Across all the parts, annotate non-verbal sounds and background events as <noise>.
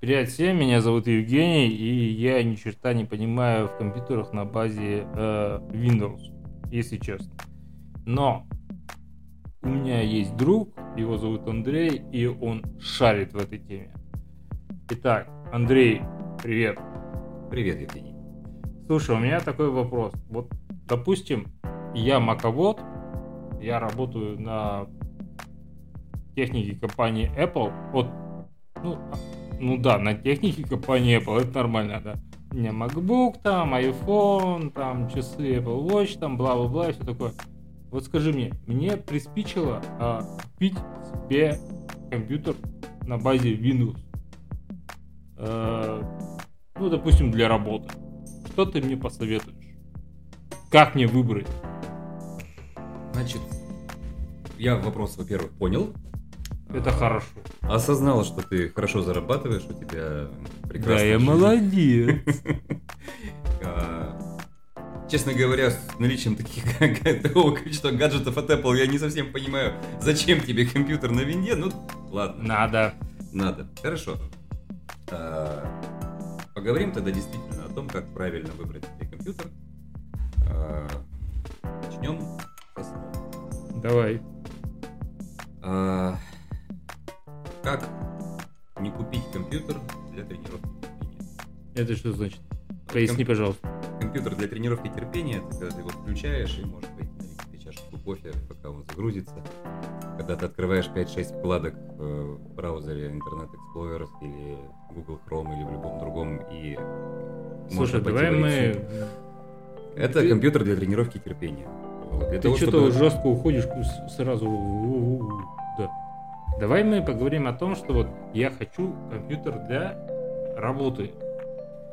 Привет всем, меня зовут Евгений, и я ни черта не понимаю в компьютерах на базе э, Windows, если честно. Но у меня есть друг, его зовут Андрей, и он шарит в этой теме. Итак, Андрей, привет. Привет, Евгений. Слушай, у меня такой вопрос. Вот, допустим, я маковод, я работаю на технике компании Apple. Вот, ну, ну да, на технике компании Apple, это нормально, да. У меня MacBook, там, iPhone, там, часы Apple Watch, там, бла-бла-бла, все такое. Вот скажи мне, мне приспичило а, купить себе компьютер на базе Windows. А, ну, допустим, для работы. Что ты мне посоветуешь? Как мне выбрать? Значит, я вопрос, во-первых, понял. Это хорошо. Осознал, что ты хорошо зарабатываешь, у тебя прекрасная Да, я жизнь. молодец. <laughs> А, Честно говоря, с наличием таких <laughs> такого количества гаджетов от Apple я не совсем понимаю, зачем тебе компьютер на винде. Ну, ладно, Надо. надо. Хорошо. А, Поговорим тогда действительно о том, как правильно выбрать себе компьютер. А, Начнем. Давай. Как не купить компьютер для тренировки терпения? Это что значит? Поясни, пожалуйста. Компьютер для тренировки терпения это когда ты его включаешь и пойти налить себе чашку кофе, пока он загрузится. Когда ты открываешь 5-6 вкладок э, в браузере Internet Explorer или Google Chrome или в любом другом и Слушай, давай мы... Это Ты- компьютер для тренировки терпения. Вот, для Ты того, что-то чтобы- жестко уходишь сразу. Давай мы поговорим о том, что вот я хочу компьютер для работы.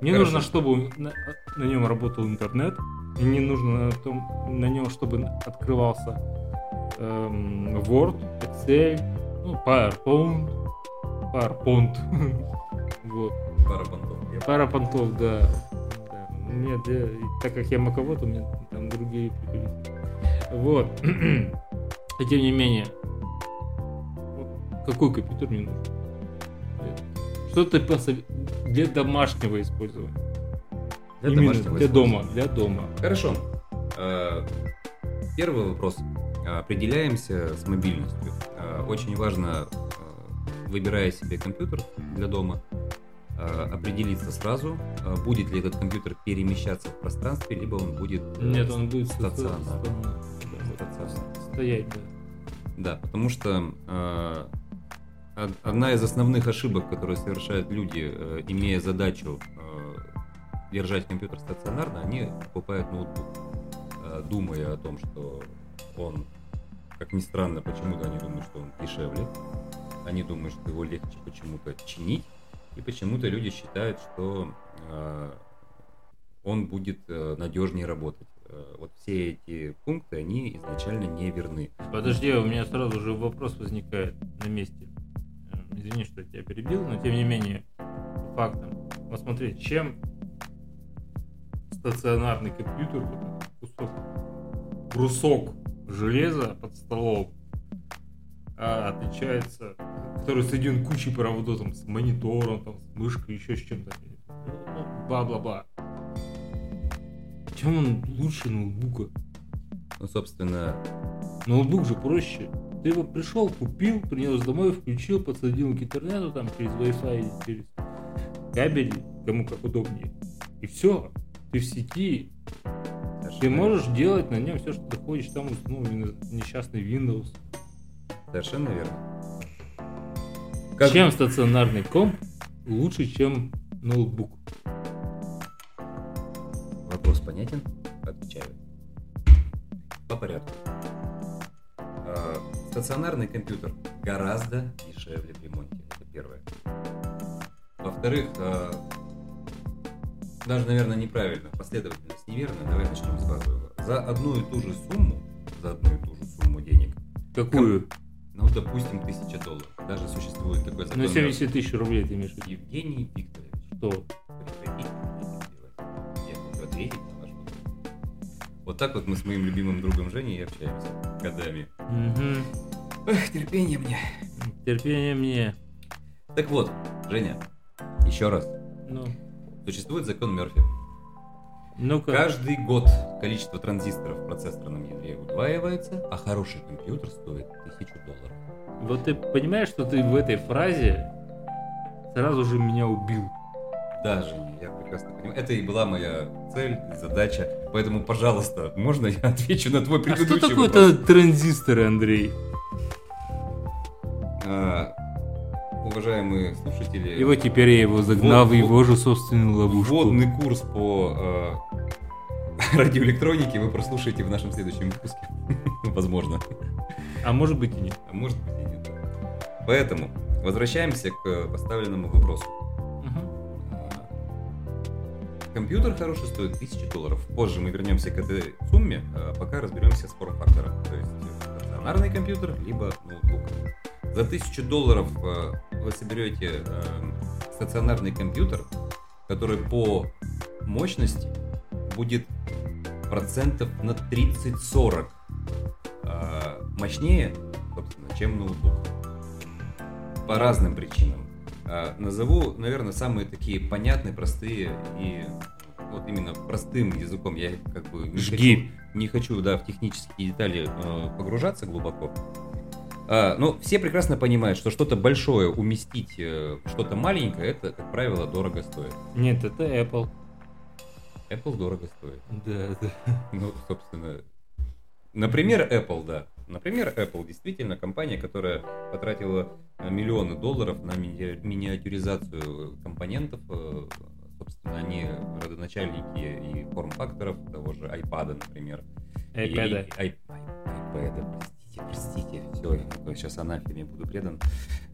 Мне Хорошо. нужно, чтобы на, на нем работал интернет. Мне нужно на, том, на нем, чтобы открывался эм, Word, Excel, ну, PowerPoint, PowerPoint. <laughs> вот. Пара понтов. Я Пара понтов, да. Да. Мне для- так как я маковод, у меня там другие приколы. Вот. <clears throat> И тем не менее, какой компьютер мне нужен? Что ты посов- для домашнего использования? Для Именно домашнего для дома, для дома. Хорошо. Э, Первый вопрос. Определяемся с мобильностью. Э, Очень важно, э, выбирая себе компьютер для дома, определиться сразу, будет ли этот компьютер перемещаться в пространстве, либо он будет Нет, он будет стационарно. сто- Стационарно. стоять, да. Да, потому что одна из основных ошибок, которые совершают люди, э, имея задачу э, держать компьютер стационарно, они покупают ноутбук, э, думая о том, что он, как ни странно, почему-то они думают, что он дешевле, они думают, что его легче почему-то чинить, и почему-то люди считают, что он будет надежнее работать. Вот все эти пункты, они изначально не верны. Подожди, у меня сразу же вопрос возникает на месте. Извини, что я тебя перебил, но тем не менее, по фактам. Вот смотри, чем стационарный компьютер, вот кусок, брусок железа под столом, а, отличается, который соединен кучей проводов, там, с монитором, там, с мышкой, еще с чем-то. Ну, бла-бла-бла. Чем он лучше ноутбука? Ну, собственно, Ноутбук же проще. Ты его пришел, купил, принес домой, включил, подсадил к интернету, там через Wi-Fi, через кабель, кому как удобнее. И все. Ты в сети. Ты совершенно- можешь делать на нем все, что ты хочешь. Там установлен несчастный Windows. Совершенно верно. Чем стационарный комп лучше, чем ноутбук? Вопрос понятен? Стационарный компьютер гораздо дешевле в ремонте. Это первое. Во-вторых, а, даже, наверное, неправильно, последовательность неверная. Давай начнем с базового. За одну и ту же сумму, за одну и ту же сумму денег, Какую? ну, допустим, тысяча долларов. Даже существует такой закон. Ну, 70 тысяч рублей ты имеешь в виду. Евгений Викторович. Что? Перебивать. Я хочу ответить на ваш вопрос. Вот так вот мы с моим любимым другом Женей и общаемся годами. Мгм. Эх, терпение мне. Терпение мне. Так вот, Женя, Еще раз. Ну, Существует закон Мерфи. ну-ка. Каждый год количество транзисторов в процессорном ядре удваивается, а хороший компьютер стоит тысячу долларов. Вот ты понимаешь, что ты в этой фразе сразу же меня убил. Даже я прекрасно понимаю. Это и была моя цель, задача. Поэтому, пожалуйста, можно я отвечу на твой А что предыдущий такое-то вопрос? транзисторы, Андрей? А, уважаемые слушатели, И вот теперь я его загнал в Вот- его же собственную ловушку. вводный курс по э, <laughs> радиоэлектронике вы прослушаете в нашем следующем выпуске. <laughs> Возможно. А может быть и нет. А может быть и нет. Поэтому возвращаемся к поставленному вопросу. Компьютер хороший стоит 1000 долларов. Позже мы вернемся к этой сумме, а пока разберемся с форм-фактором. То есть э, стационарный компьютер, либо ноутбук. За 1000 долларов э, вы соберете э, стационарный компьютер, который по мощности будет процентов на 30-40 э, мощнее, собственно, чем ноутбук. По разным причинам. Назову, наверное, самые такие понятные, простые и вот именно простым языком. Я как бы не Жги. хочу, не хочу да, в технические детали э, погружаться глубоко. А, но все прекрасно понимают, что что-то большое уместить, э, что-то маленькое, это, как правило, дорого стоит. Нет, это Apple. Apple дорого стоит. Да, да. Ну, собственно, например, Apple, да. Например, Apple действительно компания, которая потратила э, миллионы долларов на мини- миниатюризацию компонентов. э, Собственно, они родоначальники и форм-факторов того же iPad, например. И- iPad. и- ай- iPad, простите, простите. Все, я сейчас анафеме буду предан.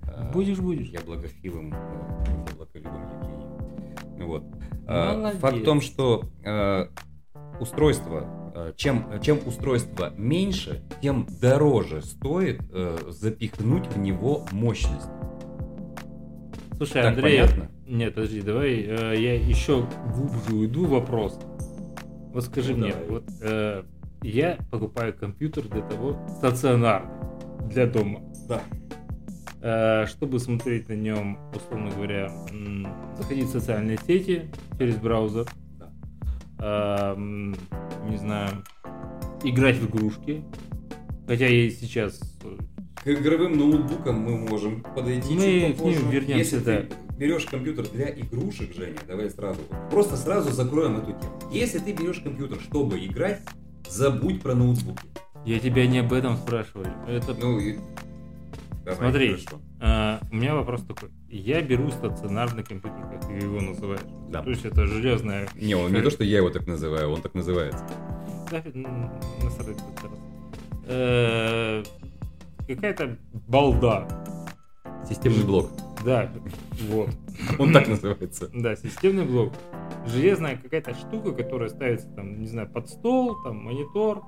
А, Будешь, будешь. Я благофилым, э, яблоколюбом Евгением. Вот. А, Молодец. Факт в том, что э, устройство, чем, чем устройство меньше, тем дороже стоит э, запихнуть в него мощность. Слушай, Так Андрей. понятно? Нет, подожди, давай э, я еще глубже уйду в вопрос. Вот скажи Ну, мне, давай. вот э, я покупаю компьютер для того стационарный для дома. Да. Э, чтобы смотреть на нем, условно говоря, заходить в социальные сети через браузер. Да. Э, м, не знаю, играть в игрушки. Хотя я сейчас э, К игровым ноутбукам мы можем подойти Мы чуть к ним вернемся, Если да. ты берешь компьютер для игрушек, Женя, давай сразу, просто сразу закроем эту тему. Если ты берешь компьютер, чтобы играть, забудь про ноутбуки. Я тебя не об этом спрашиваю. Это Ну и... Давай, Смотри. А, у меня вопрос такой. Я беру стационарный компьютер, как ты его называешь. Да. То есть это железная... Не, он не то, что я его так называю, он так называется. Да, м, насрать. Э, Какая-то балда. Системный блок. Да, вот. Он так называется. Да, системный блок. Железная какая-то штука, которая ставится там, не знаю, под стол, там монитор.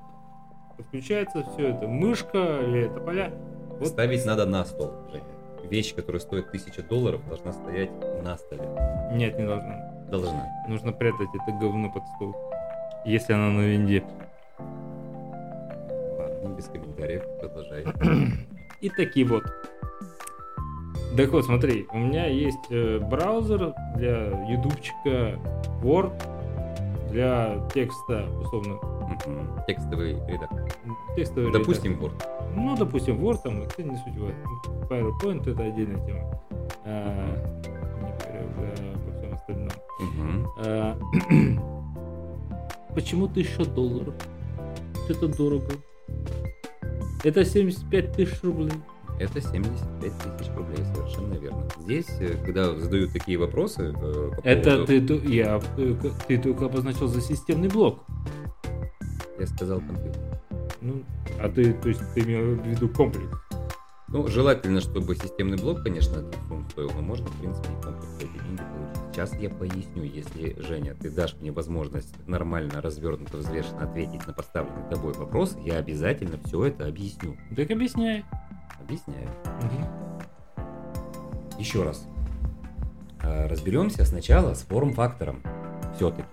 Подключается все это. Мышка или это поля. Вот Ставить надо на стол. Вещь, которая стоит 1000 долларов, должна стоять на столе. нет, не должна. Должна. Нужно прятать это говно под стол. Если она на винде. Ладно, без комментариев, продолжай. И такие вот. Так вот, смотри, у меня есть э, браузер для ютубчика, Word, для текста, условно, Мгм. Текстовый редактор. текстовый Допустим, Word. редактор. Ну, допустим, Word, там, это не суть важно. PowerPoint это отдельная тема. А, не говоря уже обо всем остальном. Мгм. А, <clears throat> Почему тысяча долларов? Это дорого. Это 75 тысяч рублей. Это 75 тысяч рублей, совершенно верно. Здесь, э, когда задают такие вопросы, э, по Это поводу- ты, я, только- ты только обозначил за системный блок. Я сказал компьютер. Ну, а ты, то есть, ты имел в виду комплекс. Ну, желательно, чтобы системный блок, конечно, эту сумму стоил, но можно, в принципе, и комплекс эти деньги получить. Сейчас я поясню, если, Женя, ты дашь мне возможность нормально, развернуто, взвешенно ответить на поставленный тобой вопрос, я обязательно все это объясню. Так объясняй. Объясняю. Еще раз. А, Разберемся сначала с форм-фактором. Все-таки.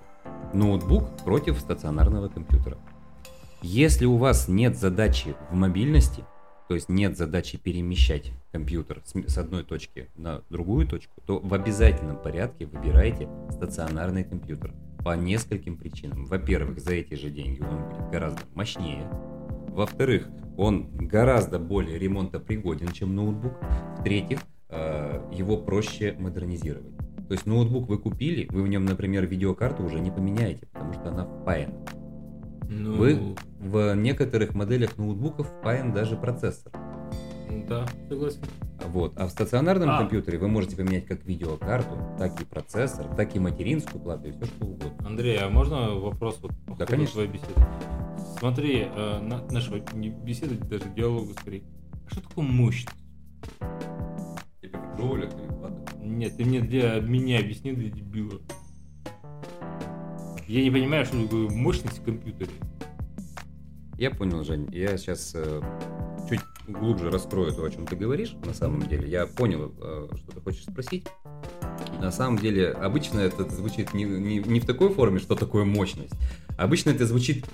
Ноутбук против стационарного компьютера. Если у вас нет задачи в мобильности, то есть нет задачи перемещать компьютер с, одной точки на другую точку, то в обязательном порядке выбирайте стационарный компьютер по нескольким причинам. Во-первых, за эти же деньги он будет гораздо мощнее. Во-вторых, он гораздо более ремонтопригоден, чем ноутбук. В-третьих, э, его проще модернизировать. То есть ноутбук вы купили, вы в нем, например, видеокарту уже не поменяете, потому что она впаяна. Ну, Вы в некоторых моделях ноутбуков впаян даже процессор. Да, согласен. Вот. А в стационарном А. компьютере вы можете поменять как видеокарту, так и процессор, так и материнскую плату и все что угодно. Андрей, а можно вопрос вот по Да, конечно. твоей беседы? Смотри, э, на, нашего не беседы, даже диалога скорее. А что такое мощность? Типа в джоулях или. Нет, ты мне для меня объясни, для дебила. Я не понимаю, что такое мощность в компьютере. Я понял, Жень. Я сейчас э, чуть глубже раскрою то, о чем ты говоришь, на самом деле. Я понял, э, что ты хочешь спросить. На самом деле, обычно это звучит не, не, не в такой форме, что такое мощность. Обычно это звучит,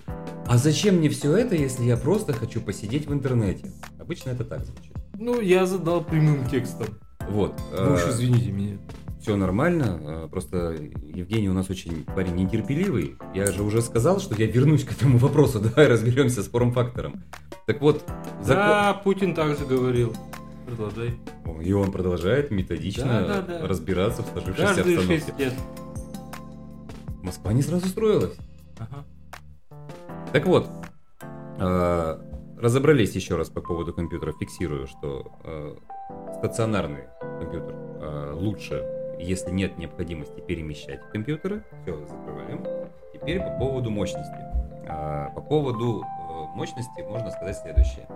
а зачем мне все это, если я просто хочу посидеть в интернете? Обычно это так звучит. Ну, я задал прямым текстом. Вот. Вы уж извините меня. Все нормально, э, просто Евгений у нас очень парень нетерпеливый. Я же уже сказал, что я вернусь к этому вопросу. <laughs> Давай разберемся с форм-фактором. Так вот, закон- Да, Путин также говорил. Продолжай. И он продолжает методично Да, да, да. разбираться в сложившейся Каждые обстановке. 6 лет. Москва не сразу строилась. Ага. Так вот, э, разобрались еще раз по поводу компьютера. Фиксирую, что э, стационарный компьютер лучше, если нет необходимости перемещать компьютеры. Все, закрываем. Теперь по поводу мощности. А, По поводу э, мощности можно сказать следующее.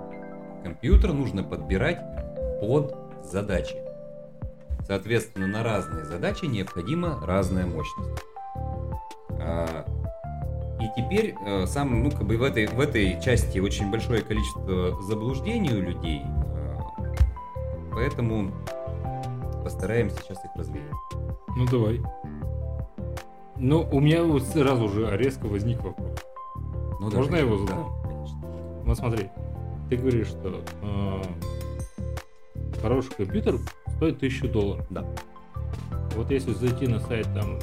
Компьютер нужно подбирать под задачи. Соответственно, на разные задачи необходима разная мощность. А, И теперь э, сам, ну, как бы в этой, в этой части очень большое количество заблуждений у людей, э, поэтому постараемся сейчас их развеять. Ну давай. Ну, у меня вот сразу же резко возник вопрос. Ну, Можно я его Да, задам? конечно. Вот смотри, ты говоришь, что э, хороший компьютер стоит 1000 долларов. Да. Вот если зайти на сайт там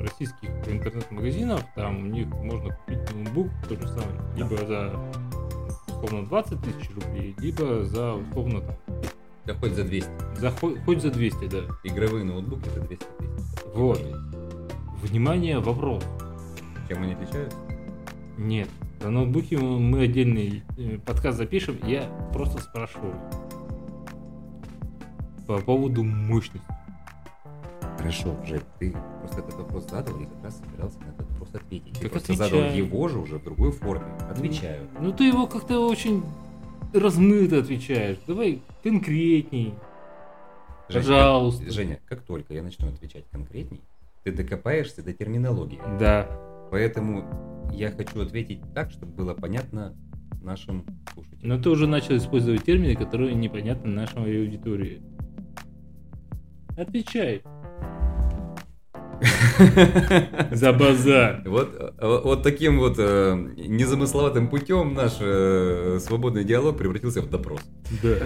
российских интернет-магазинов, там у них можно купить ноутбук тот же самый, Да. либо за условно 20 тысяч рублей, либо за условно там, Да хоть за 200. за, хо- хоть за 200, да. Игровые ноутбуки за 200 тысяч. Вот. Внимание, вопрос. Чем они отличаются? Нет, за ноутбуки мы отдельный э, подкаст запишем, я просто спрашиваю по поводу мощности. Хорошо, Жень, ты просто этот вопрос задал и как раз собирался на этот вопрос ответить. Ты Так просто отвечай. задал его же уже в другой форме. Отвечаю. Ну ты его как-то очень размыто отвечаешь. Давай конкретней. Женя, Пожалуйста. как- Женя, как только я начну отвечать конкретней, ты докопаешься до терминологии. Да. Поэтому я хочу ответить так, чтобы было понятно нашим слушателям. Но ты уже начал использовать термины, которые непонятны нашей аудитории. Отвечай. <laughs> За базар. Вот, э, вот таким вот э, незамысловатым путем наш э, свободный диалог превратился в допрос. Да.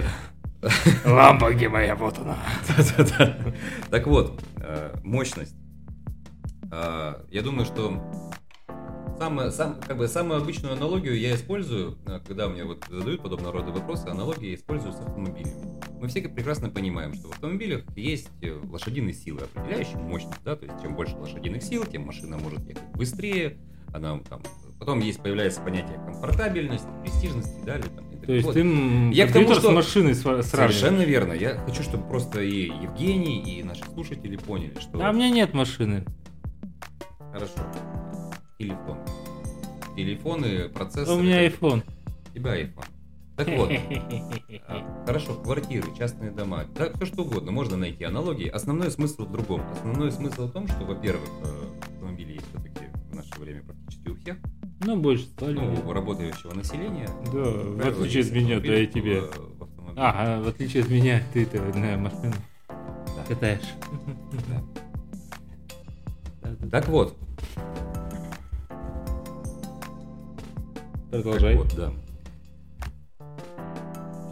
<laughs> Лампа где моя, вот она. Да-да-да. Так вот, э, мощность. Э, Я думаю, что самое, сам, как бы самую обычную аналогию я использую, э, когда мне вот задают подобного рода вопросы, аналогии я использую с автомобилями. Мы все прекрасно понимаем, что в автомобилях есть э, лошадиные силы, определяющие мощность, да, то есть чем больше лошадиных сил, тем машина может ехать быстрее, она там, потом есть появляется понятие комфортабельность, престижность и далее. Там, и так То есть вот. ты Я к тому, что- с машиной сравниваешь. Совершенно верно. Я хочу, чтобы просто и Евгений, и наши слушатели поняли, что... А у меня нет машины. Хорошо. Телефон. Телефоны, процессоры. У меня iPhone. У тебя iPhone. Так вот, <laughs> а, хорошо, квартиры, частные дома, да, все что угодно, можно найти аналогии. Основной смысл в другом. Основной смысл в том, что, во-первых, э, автомобили есть все-таки в наше время практически у всех, Ну, больше стали. ну, у работающего населения. Да, в отличие от меня, да и тебе. в- в. Ага, в отличие от меня, ты-то на машину Да. катаешь. Да. Так вот, Продолжай. Так вот, да.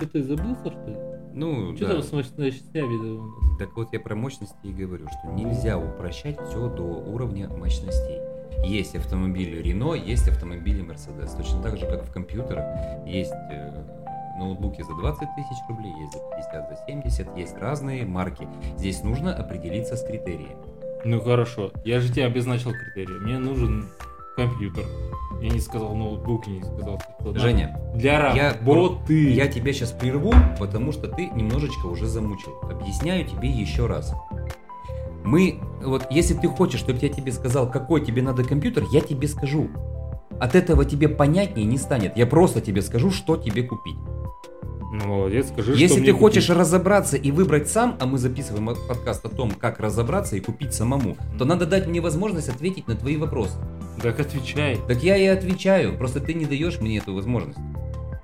Ты, ты забылся, что ли? Ну, Что да. там с мощностями у нас? Так вот я про мощности и говорю, что нельзя упрощать все до уровня мощностей. Есть автомобили Renault, есть автомобили Mercedes. Точно так же, как в компьютерах есть э, ноутбуки за 20 тысяч рублей, есть за 50, за 70, есть разные марки. Здесь нужно определиться с критериями. Ну хорошо, я же тебе обозначил критерии. Мне нужен компьютер. Я не сказал ноутбук, я не сказал... Женя, Для я- работы. я тебя сейчас прерву, потому что ты немножечко уже замучил. Объясняю тебе еще раз. Мы, вот если ты хочешь, чтобы я тебе сказал, какой тебе надо компьютер, я тебе скажу. От этого тебе понятнее не станет. Я просто тебе скажу, что тебе купить. Ну молодец, скажи, Если что ты хочешь купить. разобраться и выбрать сам, а мы записываем подкаст о том, как разобраться и купить самому, то надо дать мне возможность ответить на твои вопросы. Так отвечай. Так я и отвечаю, просто ты не даешь мне эту возможность.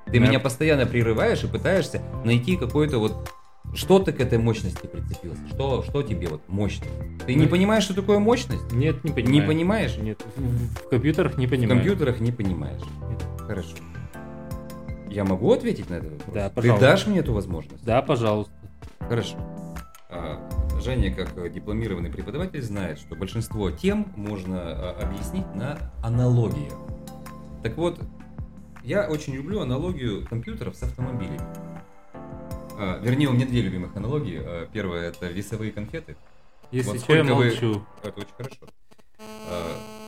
Ты Да. меня постоянно прерываешь и пытаешься найти какой-то вот... Что ты к этой мощности прицепился? Что, что тебе вот мощно? Ты не Ну, понимаешь, что такое мощность? Нет, не понимаю. Не понимаешь? Нет, в, в компьютерах не В понимаю. компьютерах не понимаешь. Хорошо. Я могу ответить на этот вопрос? Да, Ты пожалуйста. дашь мне эту возможность? Да, пожалуйста. Хорошо. А, Женя, как э, дипломированный преподаватель, знает, что большинство тем можно а, объяснить на аналогиях. Так вот, я очень люблю аналогию компьютеров с автомобилями. А, Вернее, у меня две любимых аналогии. А, Первая это весовые конфеты. Если Вот что, я сколько вы- молчу. Это очень хорошо.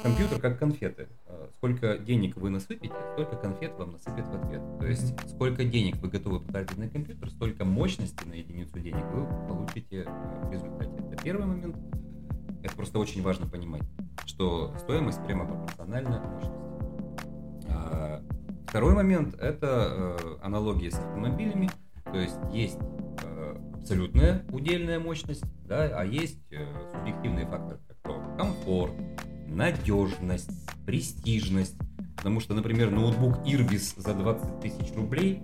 Компьютер как конфеты. А, Сколько денег вы насыпете, столько конфет вам насыпят в ответ. То есть, сколько денег вы готовы потратить на компьютер, столько мощности на единицу денег вы получите а, в результате. Это первый момент. Это просто очень важно понимать, что стоимость прямо пропорциональна мощности. А, Второй момент – это э, аналогия с автомобилями. То есть есть э, абсолютная удельная мощность, да, а есть э, субъективные факторы, как то комфорт, надежность, престижность. Потому что, например, ноутбук Irbis за 20 тысяч рублей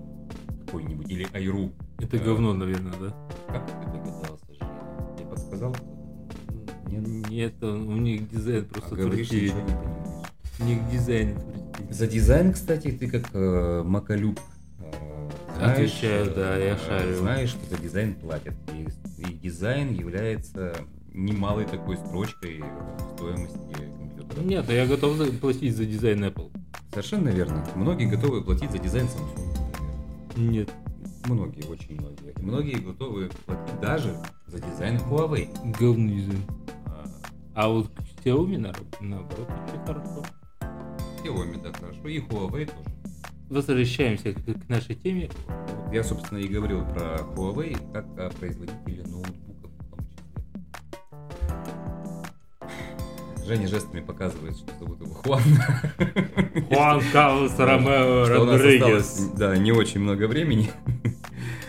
какой-нибудь или Айру. Это э, говно, наверное, да? Как ты догадался, Женя? Я подсказал? Нет? Нет, у них дизайн А просто говоришь, отвратительный. ничего не понимаешь. У них дизайн. За дизайн, кстати, ты как э, маколюб. э, Отвечаю, э, да, я э, шарю. Знаешь, что за дизайн платят. И, и дизайн является немалой такой строчкой стоимости компьютера. Нет, я готов платить за дизайн Apple. Совершенно верно. Многие готовы платить за дизайн Samsung. Нет, Многие, очень многие. Многие готовы платить даже за дизайн Huawei. говно дизайн. А, А вот Xiaomi на- наоборот очень хорошо. Xiaomi, да, хорошо. И Huawei тоже. Возвращаемся к, к нашей теме. Я, собственно, и говорил про Huawei как о производителе Женя жестами показывает, что зовут его Хуан. <laughs> Хуан Карлос Ромео Родригес. осталось, да, не очень много времени.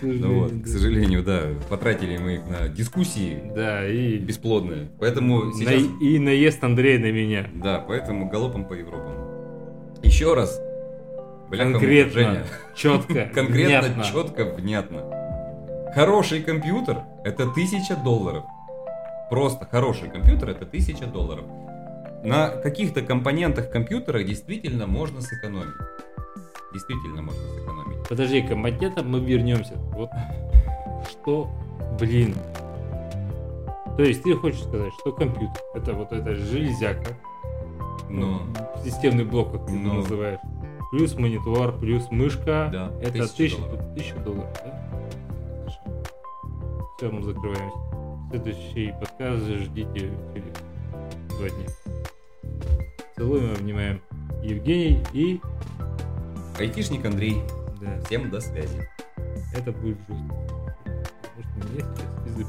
Ну вот, к сожалению, да, потратили мы их на дискуссии Да, и, бесплодные. Поэтому на- сейчас... и наезд Андрея на меня. Да, поэтому галопом по Европам. Еще раз. Бляха-муха, Конкретно, Женя. четко, <laughs> Конкретно, внятно. четко, внятно. Хороший компьютер – это тысяча долларов. Просто хороший компьютер – это тысяча долларов. На каких-то компонентах компьютера действительно можно сэкономить. Действительно можно сэкономить. Подожди, к компонентам мы вернемся. Вот что, блин. То есть ты хочешь сказать, что компьютер это вот эта железяка, Но, системный блок, как ты его Ну. называешь, плюс монитор, плюс мышка, Да, это тысяча тысяча долларов. тысяча долларов. Да? Все, мы закрываемся. Следующий подкаст ждите через два дня. Целуем, обнимаем. Евгений и айтишник Андрей. да, Всем до связи. это будет жестко. Потому что сейчас язык